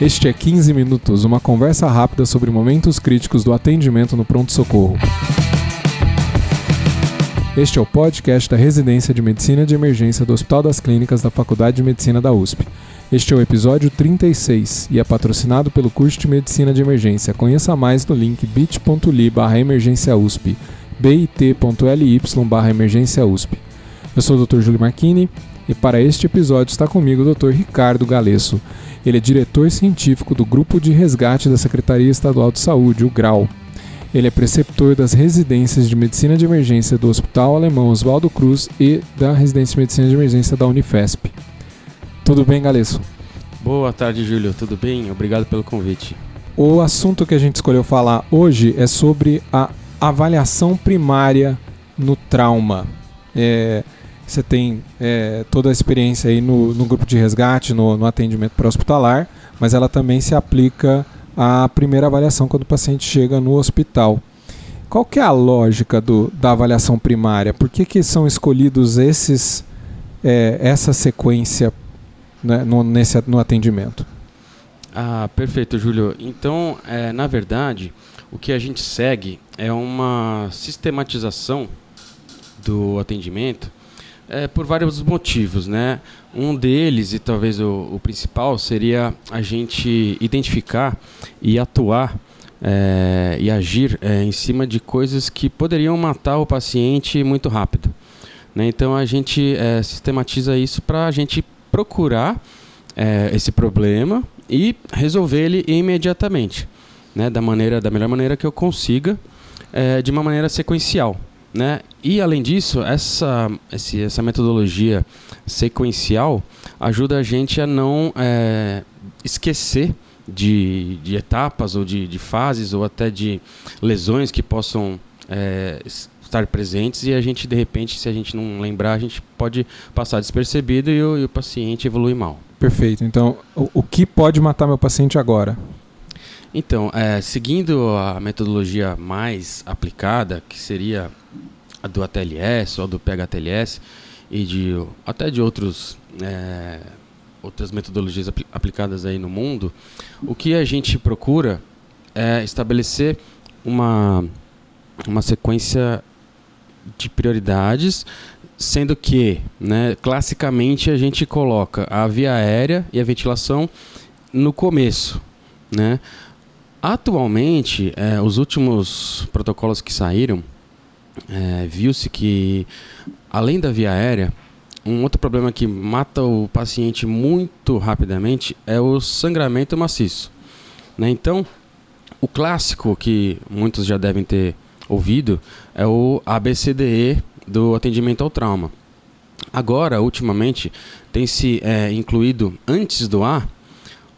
Este é 15 Minutos, uma conversa rápida sobre momentos críticos do atendimento no pronto-socorro. Este é o podcast da Residência de Medicina de Emergência do Hospital das Clínicas da Faculdade de Medicina da USP. Este é o episódio 36 e é patrocinado pelo curso de Medicina de Emergência. Conheça mais no link bit.ly barra emergência USP, bit.ly barra emergência USP. Eu sou o Dr. Júlio Marchini e para este episódio está comigo o Dr. Ricardo Galesso. Ele é diretor científico do Grupo de Resgate da Secretaria Estadual de Saúde, o GRAU. Ele é preceptor das residências de medicina de emergência do Hospital Alemão Oswaldo Cruz e da residência de medicina de emergência da Unifesp. Tudo bem, Galesso? Boa tarde, Júlio. Tudo bem? Obrigado pelo convite. O assunto que a gente escolheu falar hoje é sobre a avaliação primária no trauma. É, você tem é, toda a experiência aí no, no grupo de resgate, no, no atendimento pré-hospitalar, mas ela também se aplica à primeira avaliação quando o paciente chega no hospital. Qual que é a lógica do, da avaliação primária? Por que, que são escolhidos esses, é, essa sequência né, no, nesse, no atendimento? Ah, perfeito, Júlio. Então, é, na verdade, o que a gente segue é uma sistematização do atendimento é, por vários motivos, né? Um deles, e talvez o, o principal, seria a gente identificar e atuar é, e agir é, em cima de coisas que poderiam matar o paciente muito rápido. Né? Então a gente é, sistematiza isso para a gente procurar é, esse problema e resolver ele imediatamente, né? da maneira, da melhor maneira que eu consiga, é, de uma maneira sequencial. Né? E além disso, essa, essa metodologia sequencial ajuda a gente a não é, esquecer de, de etapas ou de, de, fases ou até de lesões que possam é, estar presentes e a gente, de repente, se a gente não lembrar, a gente pode passar despercebido e o, e o paciente evolui mal. Perfeito. Então, o, o que pode matar meu paciente agora? Então, é, seguindo a metodologia mais aplicada, que seria a do ATLS ou do PHTLS e de até de outros é, outras metodologias apl aplicadas aí no mundo, o que a gente procura é estabelecer uma uma sequência de prioridades, sendo que, né, classicamente a gente coloca a via aérea e a ventilação no começo, né? Atualmente, é, os últimos protocolos que saíram, é, viu-se que, além da via aérea, um outro problema que mata o paciente muito rapidamente é o sangramento maciço. Né? Então, o clássico que muitos já devem ter ouvido é o ABCDE do atendimento ao trauma. Agora, ultimamente, tem se é, incluído antes do A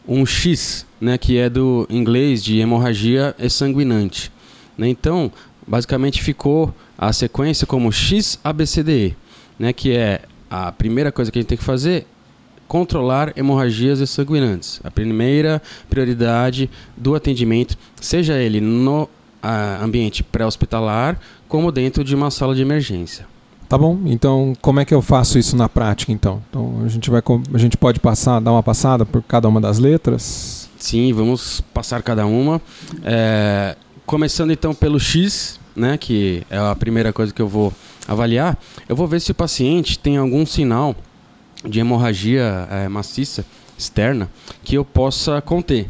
um X, né, que é do inglês de hemorragia exsanguinante. Né? Então, basicamente ficou a sequência como XABCDE, né, que é a primeira coisa que a gente tem que fazer controlar hemorragias exsanguinantes. A primeira prioridade do atendimento, seja ele no ambiente pré-hospitalar como dentro de uma sala de emergência. Tá bom. Então, como é que eu faço isso na prática, então? Então, a gente vai a gente pode passar, dar uma passada por cada uma das letras? Sim, vamos passar cada uma. É, começando então pelo X, né, que é a primeira coisa que eu vou avaliar. Eu vou ver se o paciente tem algum sinal de hemorragia é, maciça externa que eu possa conter.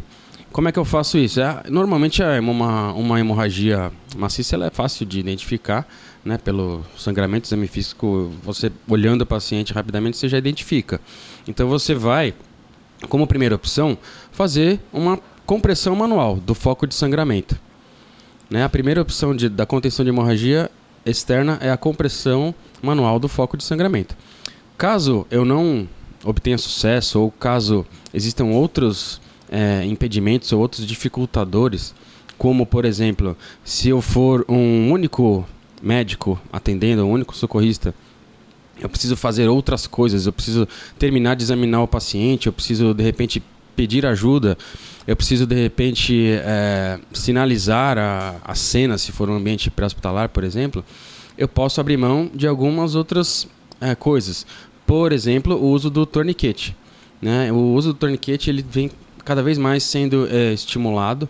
Como é que eu faço isso? É, normalmente é uma, uma hemorragia maciça ela é fácil de identificar né, pelo sangramento semifísico, você olhando o paciente rapidamente, você já identifica. Então você vai, como primeira opção, fazer uma compressão manual do foco de sangramento. Né? A primeira opção de, da contenção de hemorragia externa é a compressão manual do foco de sangramento. Caso eu não obtenha sucesso ou caso existam outros é, impedimentos ou outros dificultadores, como por exemplo, se eu for um único médico atendendo, um único socorrista, eu preciso fazer outras coisas, eu preciso terminar de examinar o paciente, eu preciso de repente pedir ajuda, eu preciso de repente é, sinalizar a, a cena, se for um ambiente pré-hospitalar, por exemplo, eu posso abrir mão de algumas outras é, coisas. Por exemplo, o uso do torniquete. Né? O uso do torniquete ele vem cada vez mais sendo é, estimulado.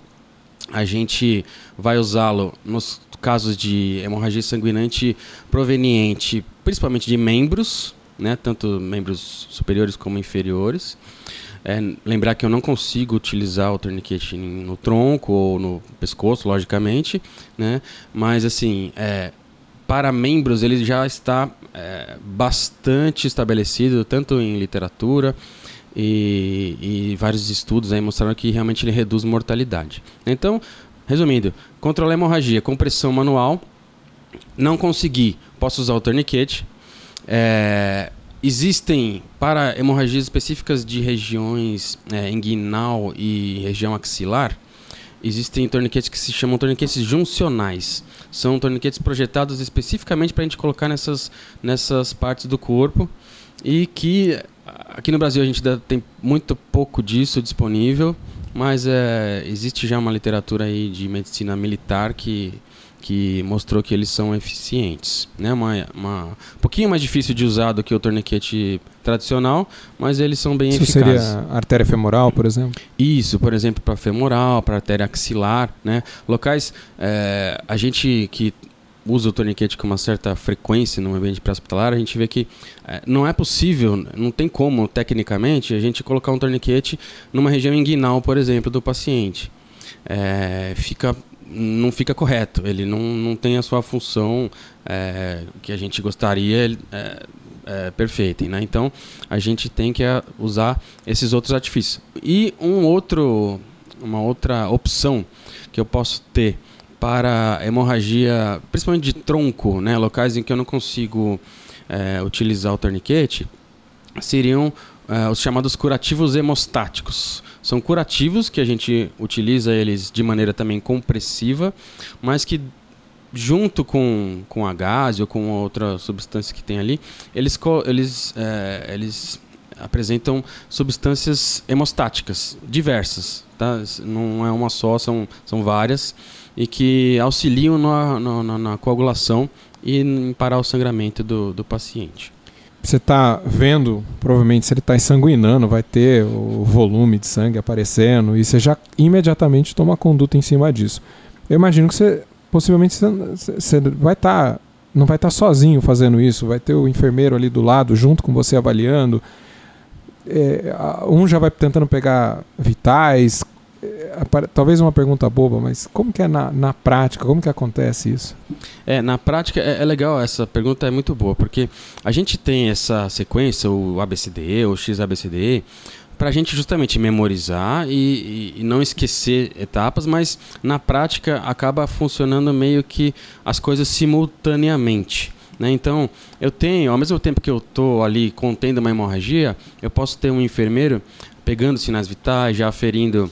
A gente vai usá-lo nos casos de hemorragia sanguinante proveniente principalmente de membros, né, tanto membros superiores como inferiores. É, lembrar que eu não consigo utilizar o torniquete no tronco ou no pescoço, logicamente, né? Mas assim, é, para membros ele já está é, bastante estabelecido, tanto em literatura e, e, vários estudos aí mostraram que realmente ele reduz mortalidade. Então, resumindo, controlar a hemorragia com pressão manual, não conseguir, posso usar o torniquete. É, Existem, para hemorragias específicas de regiões é, inguinal e região axilar, existem torniquetes que se chamam torniquetes juncionais. São torniquetes projetados especificamente para a gente colocar nessas, nessas partes do corpo e que aqui no Brasil a gente tem muito pouco disso disponível, mas é, existe já uma literatura aí de medicina militar que que mostrou que eles são eficientes. Né? Uma, uma, um pouquinho mais difícil de usar do que o torniquete tradicional, mas eles são bem Isso eficazes. Isso seria artéria femoral, por exemplo? Isso, por exemplo, para femoral, para artéria axilar. Né? Locais, é, a gente que usa o torniquete com uma certa frequência no ambiente pré-hospitalar, a gente vê que é, não é possível, não tem como, tecnicamente, a gente colocar um torniquete numa região inguinal, por exemplo, do paciente. É, fica não fica correto, ele não, não tem a sua função é, que a gente gostaria é, perfeita. Né? Então a gente tem que usar esses outros artifícios. E um outro, uma outra opção que eu posso ter para hemorragia, principalmente de tronco, né? locais em que eu não consigo é, utilizar o torniquete, seriam é, os chamados curativos hemostáticos. São curativos que a gente utiliza eles de maneira também compressiva, mas que junto com, com a gás ou com outra substância que tem ali, eles, eles, é, eles apresentam substâncias hemostáticas diversas. Tá? Não é uma só, são, são várias, e que auxiliam na, na, na coagulação e em parar o sangramento do, do paciente você está vendo, provavelmente, se ele está sanguinando, vai ter o volume de sangue aparecendo e você já imediatamente toma conduta em cima disso. Eu imagino que você, possivelmente, você vai estar, tá, não vai estar tá sozinho fazendo isso, vai ter o enfermeiro ali do lado, junto com você avaliando. É, um já vai tentando pegar vitais, talvez uma pergunta boba, mas como que é na, na prática? Como que acontece isso? É, na prática é, é, legal, essa pergunta é muito boa, porque a gente tem essa sequência, o ABCDE, o XABCDE, para a gente justamente memorizar e, e, e, não esquecer etapas, mas na prática acaba funcionando meio que as coisas simultaneamente. Né? Então, eu tenho, ao mesmo tempo que eu estou ali contendo uma hemorragia, eu posso ter um enfermeiro pegando sinais vitais, já aferindo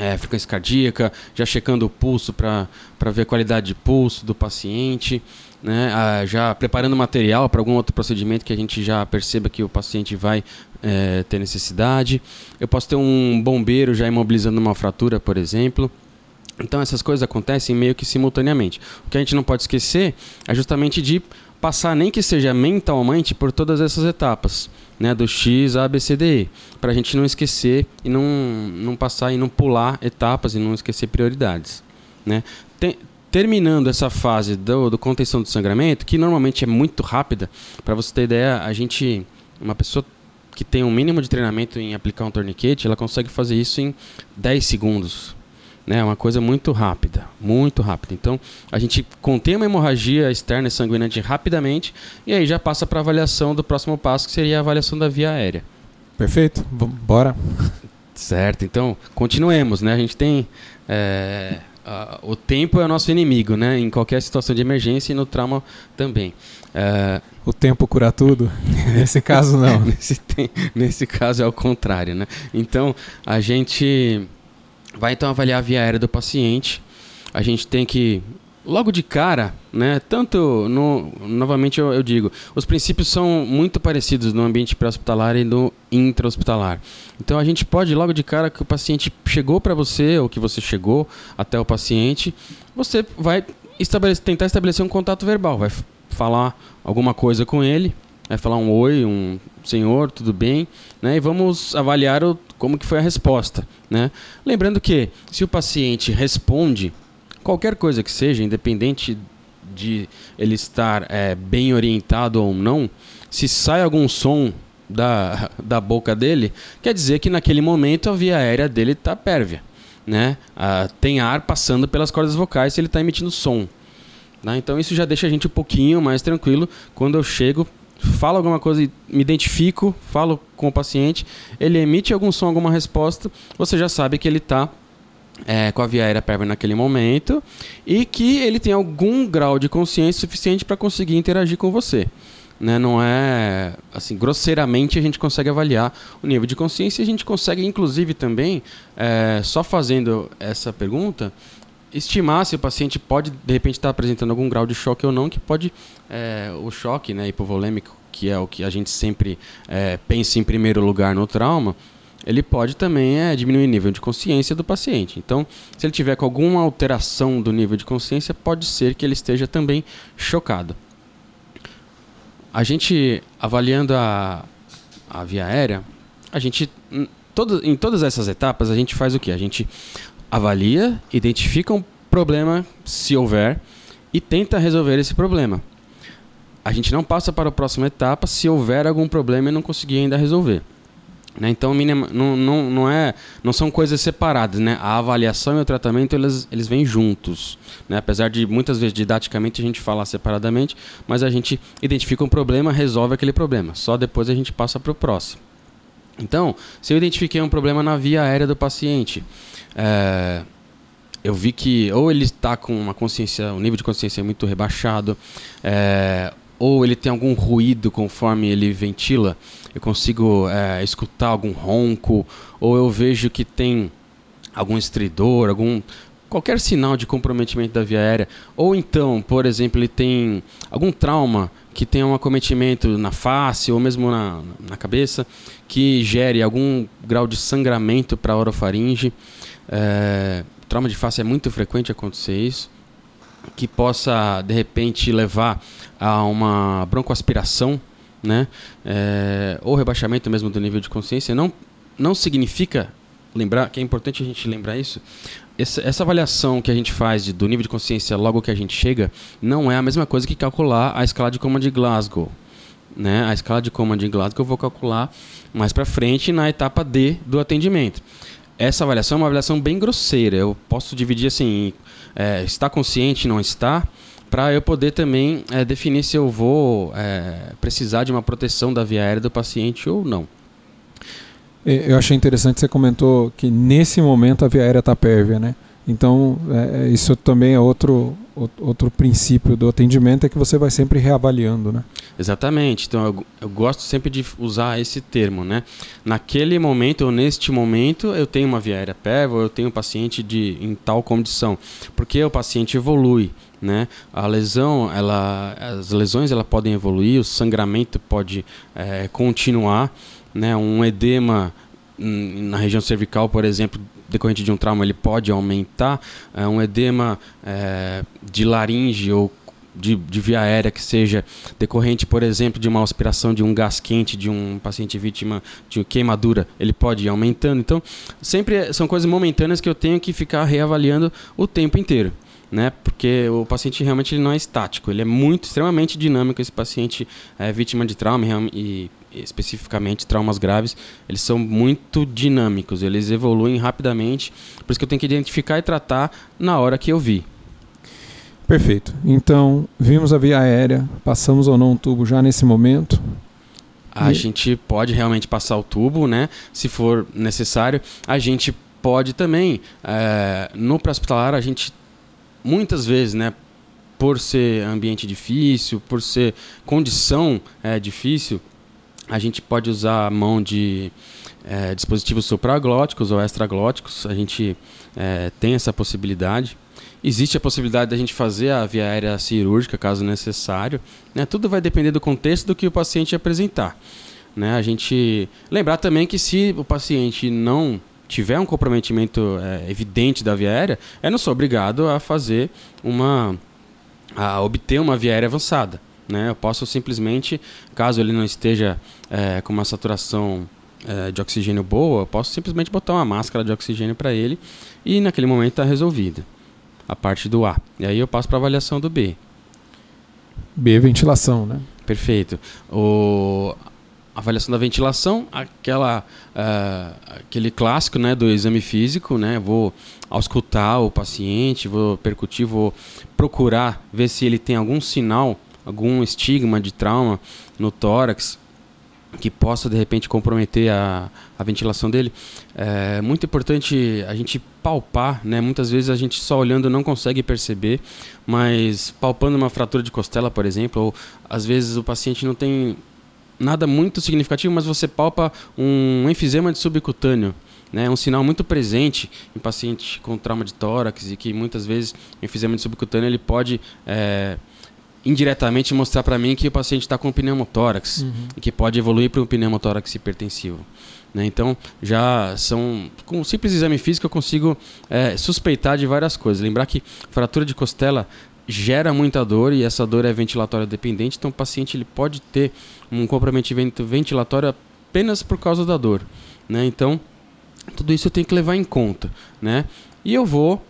é, frequência cardíaca, já checando o pulso para ver a qualidade de pulso do paciente, né? Ah, já preparando material para algum outro procedimento que a gente já perceba que o paciente vai é, ter necessidade. Eu posso ter um bombeiro já imobilizando uma fratura, por exemplo. Então essas coisas acontecem meio que simultaneamente. O que a gente não pode esquecer é justamente de passar nem que seja mentalmente por todas essas etapas né, do X a B, C, D, E, para a gente não esquecer e não, não passar e não pular etapas e não esquecer prioridades. Né? Tem, terminando essa fase do, do contenção do sangramento, que normalmente é muito rápida, para você ter ideia, a gente, uma pessoa que tem um mínimo de treinamento em aplicar um torniquete, ela consegue fazer isso em 10 segundos, né? É uma coisa muito rápida, muito rápida. Então, a gente contém uma hemorragia externa e sanguinante rapidamente e aí já passa para a avaliação do próximo passo, que seria a avaliação da via aérea. Perfeito, vamos bora. Certo, então continuemos, né? A gente tem é, a, o tempo é o nosso inimigo, né? Em qualquer situação de emergência e no trauma também. É, o tempo cura tudo? nesse caso não. nesse, tem, nesse caso é o contrário, né? Então a gente vai então avaliar a via aérea do paciente. A gente tem que logo de cara, né? Tanto no, novamente eu, eu, digo, os princípios são muito parecidos no ambiente pré-hospitalar e no intra-hospitalar. Então a gente pode logo de cara que o paciente chegou para você ou que você chegou até o paciente, você vai estabelecer, tentar estabelecer um contato verbal, vai falar alguma coisa com ele é falar um oi, um senhor, tudo bem, né? E vamos avaliar o, como que foi a resposta, né? Lembrando que se o paciente responde qualquer coisa que seja, independente de ele estar é, bem orientado ou não, se sai algum som da, da boca dele, quer dizer que naquele momento a via aérea dele está pérvia. Né? Ah, tem ar passando pelas cordas vocais se ele está emitindo som. Né? Então isso já deixa a gente um pouquinho mais tranquilo quando eu chego, falo alguma coisa e me identifico, falo com o paciente, ele emite algum som, alguma resposta, você já sabe que ele está é, com a via aérea pérvia naquele momento e que ele tem algum grau de consciência suficiente para conseguir interagir com você. Né? Não é assim, grosseiramente a gente consegue avaliar o nível de consciência e a gente consegue, inclusive, também, é, só fazendo essa pergunta, estimar se o paciente pode, de repente, estar tá apresentando algum grau de choque ou não, que pode, é, o choque né, hipovolêmico, que é o que a gente sempre é, pensa em primeiro lugar no trauma, ele pode também é, diminuir o nível de consciência do paciente. Então, se ele tiver com alguma alteração do nível de consciência, pode ser que ele esteja também chocado. A gente, avaliando a, a via aérea, a gente, em, todo, em todas essas etapas, a gente faz o que? A gente avalia, identifica um problema, se houver, e tenta resolver esse problema. A gente não passa para a próxima etapa se houver algum problema e não conseguir ainda resolver. Né? Então, não, não, não, é, não são coisas separadas. Né? A avaliação e o tratamento eles, eles vêm juntos. Né? Apesar de muitas vezes didaticamente a gente falar separadamente, mas a gente identifica um problema, resolve aquele problema. Só depois a gente passa para o próximo. Então, se eu identifiquei um problema na via aérea do paciente, é, eu vi que ou ele está com uma consciência, um nível de consciência muito rebaixado, é, ou ele tem algum ruído conforme ele ventila, eu consigo é, escutar algum ronco, ou eu vejo que tem algum estridor, algum qualquer sinal de comprometimento da via aérea, ou então, por exemplo, ele tem algum trauma que tenha um acometimento na face ou mesmo na, na cabeça, que gere algum grau de sangramento para a orofaringe. É, trauma de face é muito frequente acontecer isso que possa de repente levar a uma broncoaspiração, né? É, ou rebaixamento mesmo do nível de consciência, não, não significa lembrar que é importante a gente lembrar isso. Essa, essa avaliação que a gente faz de, do nível de consciência logo que a gente chega não é a mesma coisa que calcular a escala de coma de Glasgow. Né? A escala de coma de Glasgow eu vou calcular mais para frente na etapa D do atendimento. Essa avaliação é uma avaliação bem grosseira. Eu posso dividir assim é, está consciente, não está, para eu poder também é, definir se eu vou é, precisar de uma proteção da via aérea do paciente ou não. Eu achei interessante você comentou que nesse momento a via aérea está pérvia, né? Então, é, isso também é outro, outro princípio do atendimento, é que você vai sempre reavaliando, né? Exatamente. Então, eu, eu gosto sempre de usar esse termo, né? Naquele momento ou neste momento, eu tenho uma via aérea pérvia eu tenho um paciente de, em tal condição. Porque o paciente evolui, né? A lesão, ela, as lesões ela podem evoluir, o sangramento pode é, continuar, né? Um edema na região cervical, por exemplo, decorrente de um trauma, ele pode aumentar. É, um edema é, de laringe ou de, de, via aérea que seja decorrente, por exemplo, de uma aspiração de um gás quente de um paciente vítima de queimadura, ele pode ir aumentando. Então, sempre são coisas momentâneas que eu tenho que ficar reavaliando o tempo inteiro. Né? Porque o paciente realmente ele não é estático, ele é muito extremamente dinâmico. Esse paciente é vítima de trauma e especificamente traumas graves, eles são muito dinâmicos, eles evoluem rapidamente, por isso que eu tenho que identificar e tratar na hora que eu vi. Perfeito. Então, vimos a via aérea, passamos ou não um tubo já nesse momento. A e... gente pode realmente passar o tubo, né? Se for necessário. A gente pode também, é, no pré-hospitalar, a gente muitas vezes, né? Por ser ambiente difícil, por ser condição é, difícil, a gente pode usar a mão de é, dispositivos supraglóticos ou extraglóticos. A gente é, tem essa possibilidade. Existe a possibilidade da gente fazer a via aérea cirúrgica, caso necessário. Né? Tudo vai depender do contexto do que o paciente apresentar. Né? A gente lembrar também que se o paciente não tiver um comprometimento é, evidente da via aérea, eu não sou obrigado a fazer uma a obter uma via aérea avançada. Né? Eu posso simplesmente, caso ele não esteja é, com uma saturação é, de oxigênio boa, eu posso simplesmente botar uma máscara de oxigênio para ele e naquele momento está resolvido a parte do A. E aí eu passo para a avaliação do B. B, ventilação, né? Perfeito. O, avaliação da ventilação, aquela, uh, aquele clássico né, do exame físico, né? Vou auscultar o paciente, vou percutir, vou procurar ver se ele tem algum sinal, algum estigma de trauma no tórax que possa de repente comprometer a, a ventilação dele. É muito importante a gente palpar, né? Muitas vezes a gente só olhando não consegue perceber, mas palpando uma fratura de costela, por exemplo, ou às vezes o paciente não tem nada muito significativo, mas você palpa um enfisema de subcutâneo. Né, um sinal muito presente em paciente com trauma de tórax e que muitas vezes enfisema de subcutâneo ele pode é, indiretamente mostrar para mim que o paciente está com pneumotórax uhum. e que pode evoluir para um pneumotórax hipertensivo. Né? Então, já são. Com um simples exame físico, eu consigo é, suspeitar de várias coisas. Lembrar que fratura de costela gera muita dor e essa dor é ventilatória dependente, então o paciente ele pode ter um comprometimento ventilatório apenas por causa da dor, né? Então, tudo isso eu tenho que levar em conta, né? E eu vou,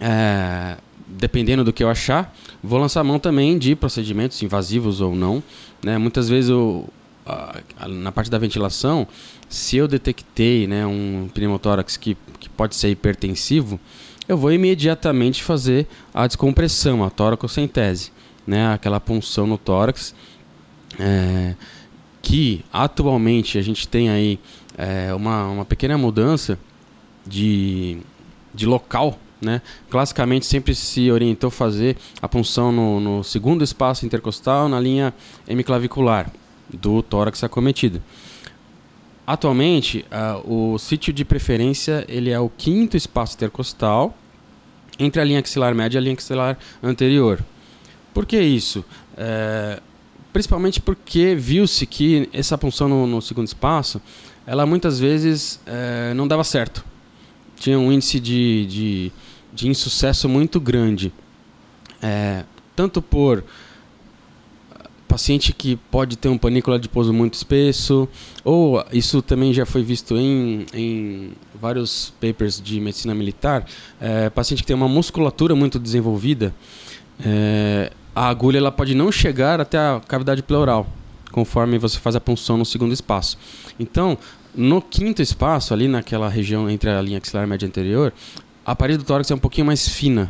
é, dependendo do que eu achar, vou lançar mão também de procedimentos invasivos ou não, né? Muitas vezes eu, na parte da ventilação, se eu detectei né, um pneumotórax que, que pode ser hipertensivo, eu vou imediatamente fazer a descompressão, a toracocentese, né, aquela punção no tórax, é, que atualmente a gente tem aí é, uma, uma pequena mudança de, de local. Né? Classicamente sempre se orientou fazer a punção no, no segundo espaço intercostal na linha hemiclavicular do tórax acometido. Atualmente, uh, o sítio de preferência ele é o quinto espaço intercostal entre a linha axilar média e a linha axilar anterior. Por que isso? É, principalmente porque viu-se que essa punção no, no, segundo espaço, ela muitas vezes é, não dava certo. Tinha um índice de, de, de insucesso muito grande. É, tanto por paciente que pode ter um panículo adiposo muito espesso, ou isso também já foi visto em, em vários papers de medicina militar, é, paciente que tem uma musculatura muito desenvolvida, é, a agulha ela pode não chegar até a cavidade pleural, conforme você faz a punção no segundo espaço. Então, no quinto espaço, ali naquela região entre a linha axilar média anterior, a parede do tórax é um pouquinho mais fina.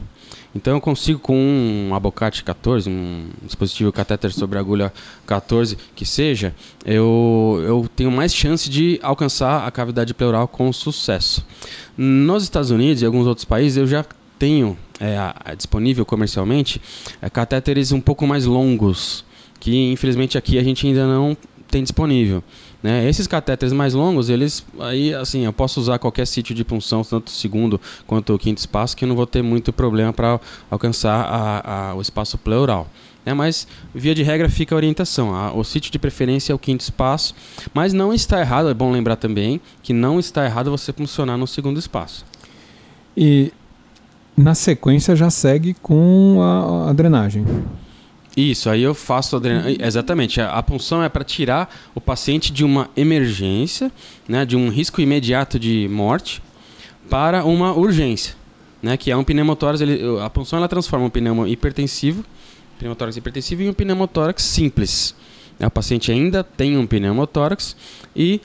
Então eu consigo com um abocate 14, um dispositivo catéter sobre agulha 14 que seja, eu, eu tenho mais chance de alcançar a cavidade pleural com sucesso. Nos Estados Unidos e alguns outros países eu já tenho é, disponível comercialmente é, catéteres um pouco mais longos, que infelizmente aqui a gente ainda não tem disponível. Né? Esses catéteres mais longos, eles aí assim, eu posso usar qualquer sítio de punção, tanto o segundo quanto o quinto espaço, que eu não vou ter muito problema para alcançar a, a, o espaço pleural. Né? Mas, via de regra, fica a orientação. A, o sítio de preferência é o quinto espaço, mas não está errado, é bom lembrar também que não está errado você funcionar no segundo espaço. E na sequência já segue com a, a drenagem. Isso, aí eu faço a drenagem. Exatamente, a, a punção é para tirar o paciente de uma emergência, né, de um risco imediato de morte, para uma urgência, né, que é um pneumotórax. Ele, a punção ela transforma um pneumo hipertensivo, pneumotórax hipertensivo, em um pneumotórax simples. O paciente ainda tem um pneumotórax e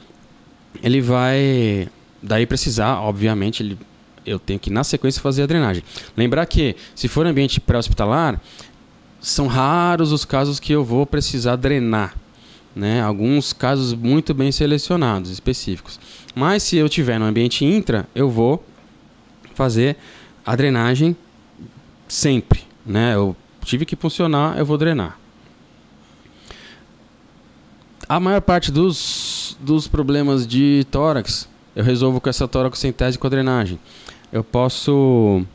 ele vai daí precisar, obviamente, ele, eu tenho que na sequência fazer a drenagem. Lembrar que se for ambiente pré-hospitalar, são raros os casos que eu vou precisar drenar. Né? Alguns casos muito bem selecionados, específicos. Mas se eu tiver no ambiente intra, eu vou fazer a drenagem sempre. Né? Eu tive que funcionar, eu vou drenar. A maior parte dos, dos problemas de tórax eu resolvo com essa tórax-centese com a drenagem. Eu posso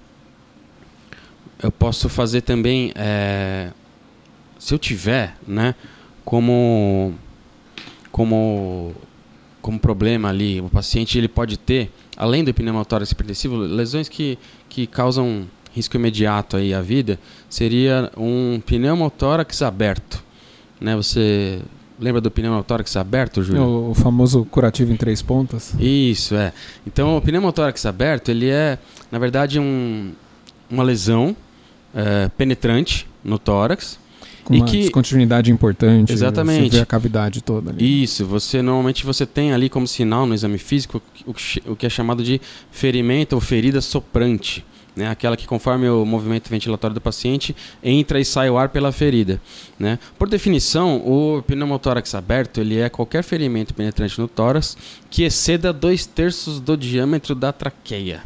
eu posso fazer também, é, se eu tiver, né, como, como, como problema ali, o paciente ele pode ter, além do pneumotórax hipertensivo, lesões que, que causam risco imediato aí à vida, seria um pneumotórax aberto. né? Você lembra do pneumotórax aberto, Júlio? O, famoso curativo em três pontas. Isso, é. Então, o pneumotórax aberto, ele é, na verdade, um, uma lesão é, penetrante no tórax. Com E uma que- descontinuidade importante. Exatamente. Você vê a cavidade toda ali. Isso, você normalmente você tem ali como sinal no exame físico o o que é chamado de ferimento ou ferida soprante, né? Aquela que conforme o movimento ventilatório do paciente entra e sai o ar pela ferida, né? Por definição, o pneumotórax aberto ele é qualquer ferimento penetrante no tórax que exceda dois terços do diâmetro da traqueia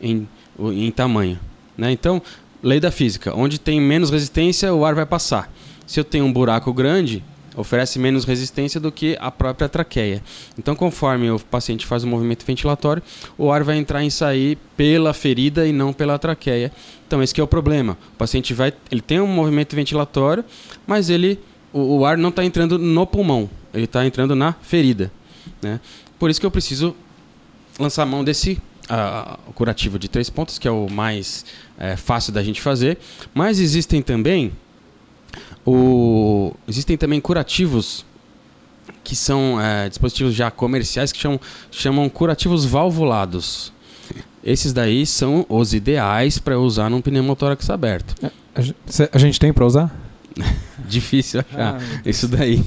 em, em tamanho, né? Então, lei da física, onde tem menos resistência o ar vai passar. Se eu tenho um buraco grande, oferece menos resistência do que a própria traqueia. Então, conforme o paciente faz o movimento ventilatório, o ar vai entrar e sair pela ferida e não pela traqueia. Então, esse é o problema. O paciente vai, ele tem um movimento ventilatório, mas ele, o, o ar não está entrando no pulmão, ele está entrando na ferida. Né? Por isso que eu preciso lançar mão desse o curativo de três pontos, que é o mais eh, fácil da gente fazer. Mas existem também o, existem também curativos que são eh, dispositivos já comerciais que chamam, chamam curativos valvulados. Esses daí são os ideais para usar num pneumotórax aberto. Cê- a gente tem pra usar? Difícil achar. Ah. Isso daí.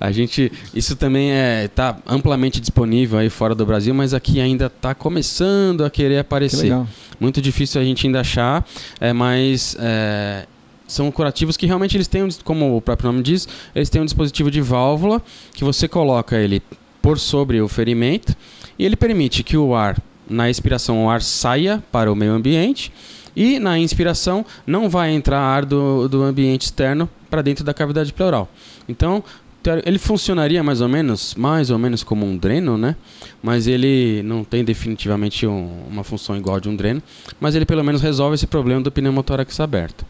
A gente, isso também é tá amplamente disponível aí fora do Brasil, mas aqui ainda está começando a querer Que aparecer. legal. Muito difícil a gente ainda achar, é, mas é, são curativos que realmente eles têm, um como o próprio nome diz, eles têm um dispositivo de válvula que você coloca ele por sobre o ferimento e ele permite que o ar, na expiração, o ar saia para o meio ambiente e na inspiração não vai entrar ar do, do ambiente externo para dentro da cavidade pleural. Então, ele funcionaria mais ou menos, mais ou menos como um dreno, né? Mas ele não tem definitivamente um- uma função igual de um dreno, mas ele pelo menos resolve esse problema do pneumotórax aberto.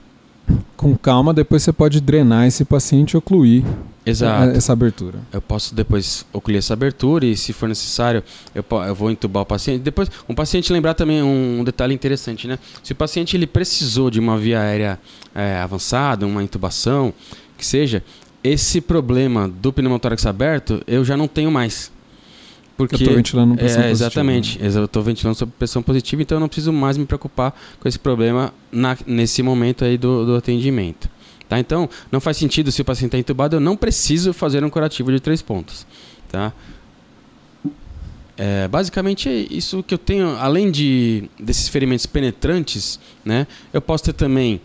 Com calma, depois você pode drenar esse paciente e ocluir Exato. a- essa abertura. Eu posso depois ocluir essa abertura e, se for necessário, eu, eu vou entubar o paciente. Depois, um paciente lembrar também um, detalhe interessante, né? Se o paciente ele precisou de uma via aérea é, avançada, uma intubação, que seja, esse problema do pneumotórax aberto eu já não tenho mais. Porque eu estou ventilando pressão é, positiva. exatamente. Exa- Eu estou ventilando sob pressão positiva, então eu não preciso mais me preocupar com esse problema na- nesse momento aí do, do atendimento. Tá? Então, não faz sentido se o paciente está entubado, eu não preciso fazer um curativo de três pontos. Tá? É, basicamente é isso que eu tenho, além de desses ferimentos penetrantes, né, eu posso ter também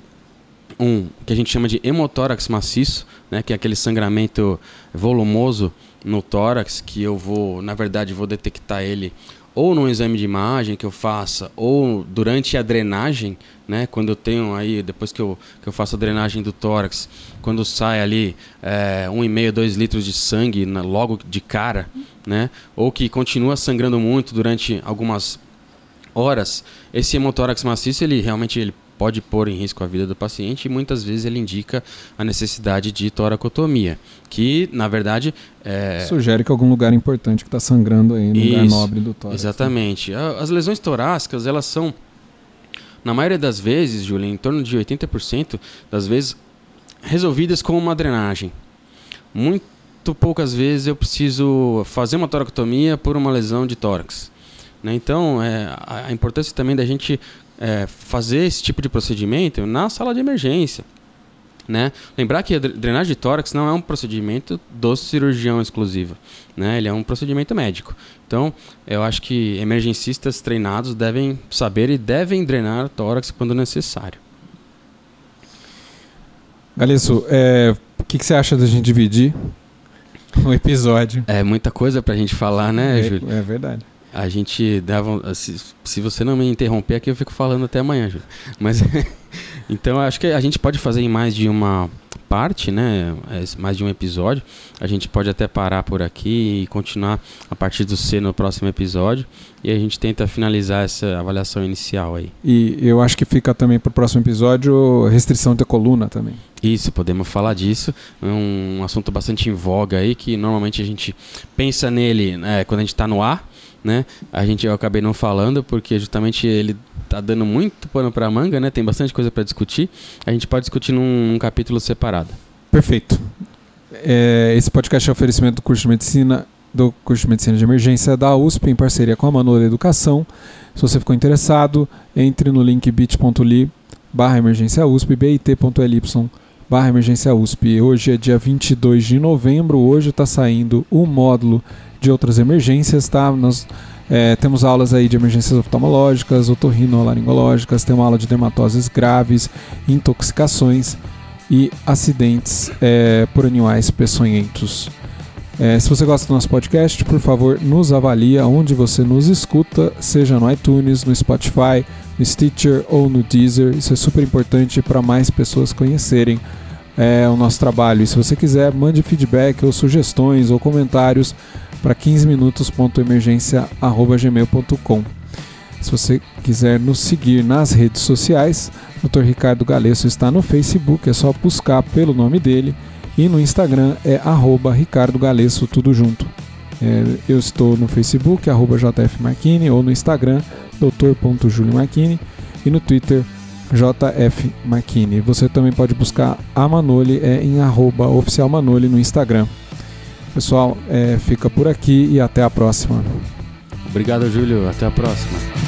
um que a gente chama de hemotórax maciço, né, que é aquele sangramento volumoso no tórax que eu vou, na verdade, vou detectar ele ou num exame de imagem que eu faça ou durante a drenagem, né, quando eu tenho aí depois que eu, que eu faço a drenagem do tórax, quando sai ali é, 1,5, 2 litros de sangue na- logo de cara, né, ou que continua sangrando muito durante algumas horas, esse hemotórax maciço ele realmente ele pode pôr em risco a vida do paciente e muitas vezes ele indica a necessidade de toracotomia, que na verdade é, Sugere que algum lugar importante que está sangrando aí, no lugar nobre do tórax. né? Exatamente. A- As lesões torácicas, elas são, na maioria das vezes, Júlia, em torno de 80% das vezes, resolvidas com uma drenagem. Muito poucas vezes eu preciso fazer uma toracotomia por uma lesão de tórax. né? Então, é, a, a importância também da gente é, fazer esse tipo de procedimento na sala de emergência. Né? Lembrar que a dre- drenagem de tórax não é um procedimento do cirurgião exclusivo, né? Ele é um procedimento médico. Então, eu acho que emergencistas treinados devem saber e devem drenar o tórax quando necessário. Galesso, é, o que, que você acha da gente dividir o episódio? É muita coisa pra gente falar, né, Júlio? é, é verdade. A gente dava. Se, se você não me interromper aqui, eu fico falando até amanhã, Júlio. Mas. então, acho que a gente pode fazer em mais de uma parte, né? é, Mais de um episódio. A gente pode até parar por aqui e continuar a partir do C no próximo episódio. E a gente tenta finalizar essa avaliação inicial aí. E eu acho que fica também para o próximo episódio restrição da coluna também. Isso, podemos falar disso. É um assunto bastante em voga aí, que normalmente a gente pensa nele né, quando a gente está no ar, né? A gente eu acabei não falando porque justamente ele tá dando muito pano para manga, né? Tem bastante coisa para discutir. A gente pode discutir num, num capítulo separado. Perfeito. É, esse podcast é oferecimento do curso de medicina do curso de medicina de emergência da USP em parceria com a Manola Educação. Se você ficou interessado, entre no link bit.ly barra emergência USP, bit.ly barra emergência USP. Hoje é dia 22 de novembro, hoje está saindo o módulo de outras emergências, tá? Nós é, temos aulas aí de emergências oftalmológicas, otorrinolaringológicas, tem uma aula de dermatoses graves, intoxicações e acidentes é, por animais peçonhentos. É, se você gosta do nosso podcast, por favor, nos avalie onde você nos escuta, seja no iTunes, no Spotify, no Stitcher ou no Deezer. Isso é super importante para mais pessoas conhecerem é, o nosso trabalho. E se você quiser, mande feedback ou sugestões ou comentários para 15minutos.emergência.gmail.com. Se você quiser nos seguir nas redes sociais, o Dr. Ricardo Galesso está no Facebook, é só buscar pelo nome dele e no Instagram é arroba Ricardo Galesso, tudo junto. É, eu estou no Facebook, arroba JF Marquini, ou no Instagram, doutor.juliomarquini, e no Twitter, JF. Você também pode buscar a Manoli é, em arroba oficial Manoli no Instagram. Pessoal, é, fica por aqui e até a próxima. Obrigado, Júlio. Até a próxima.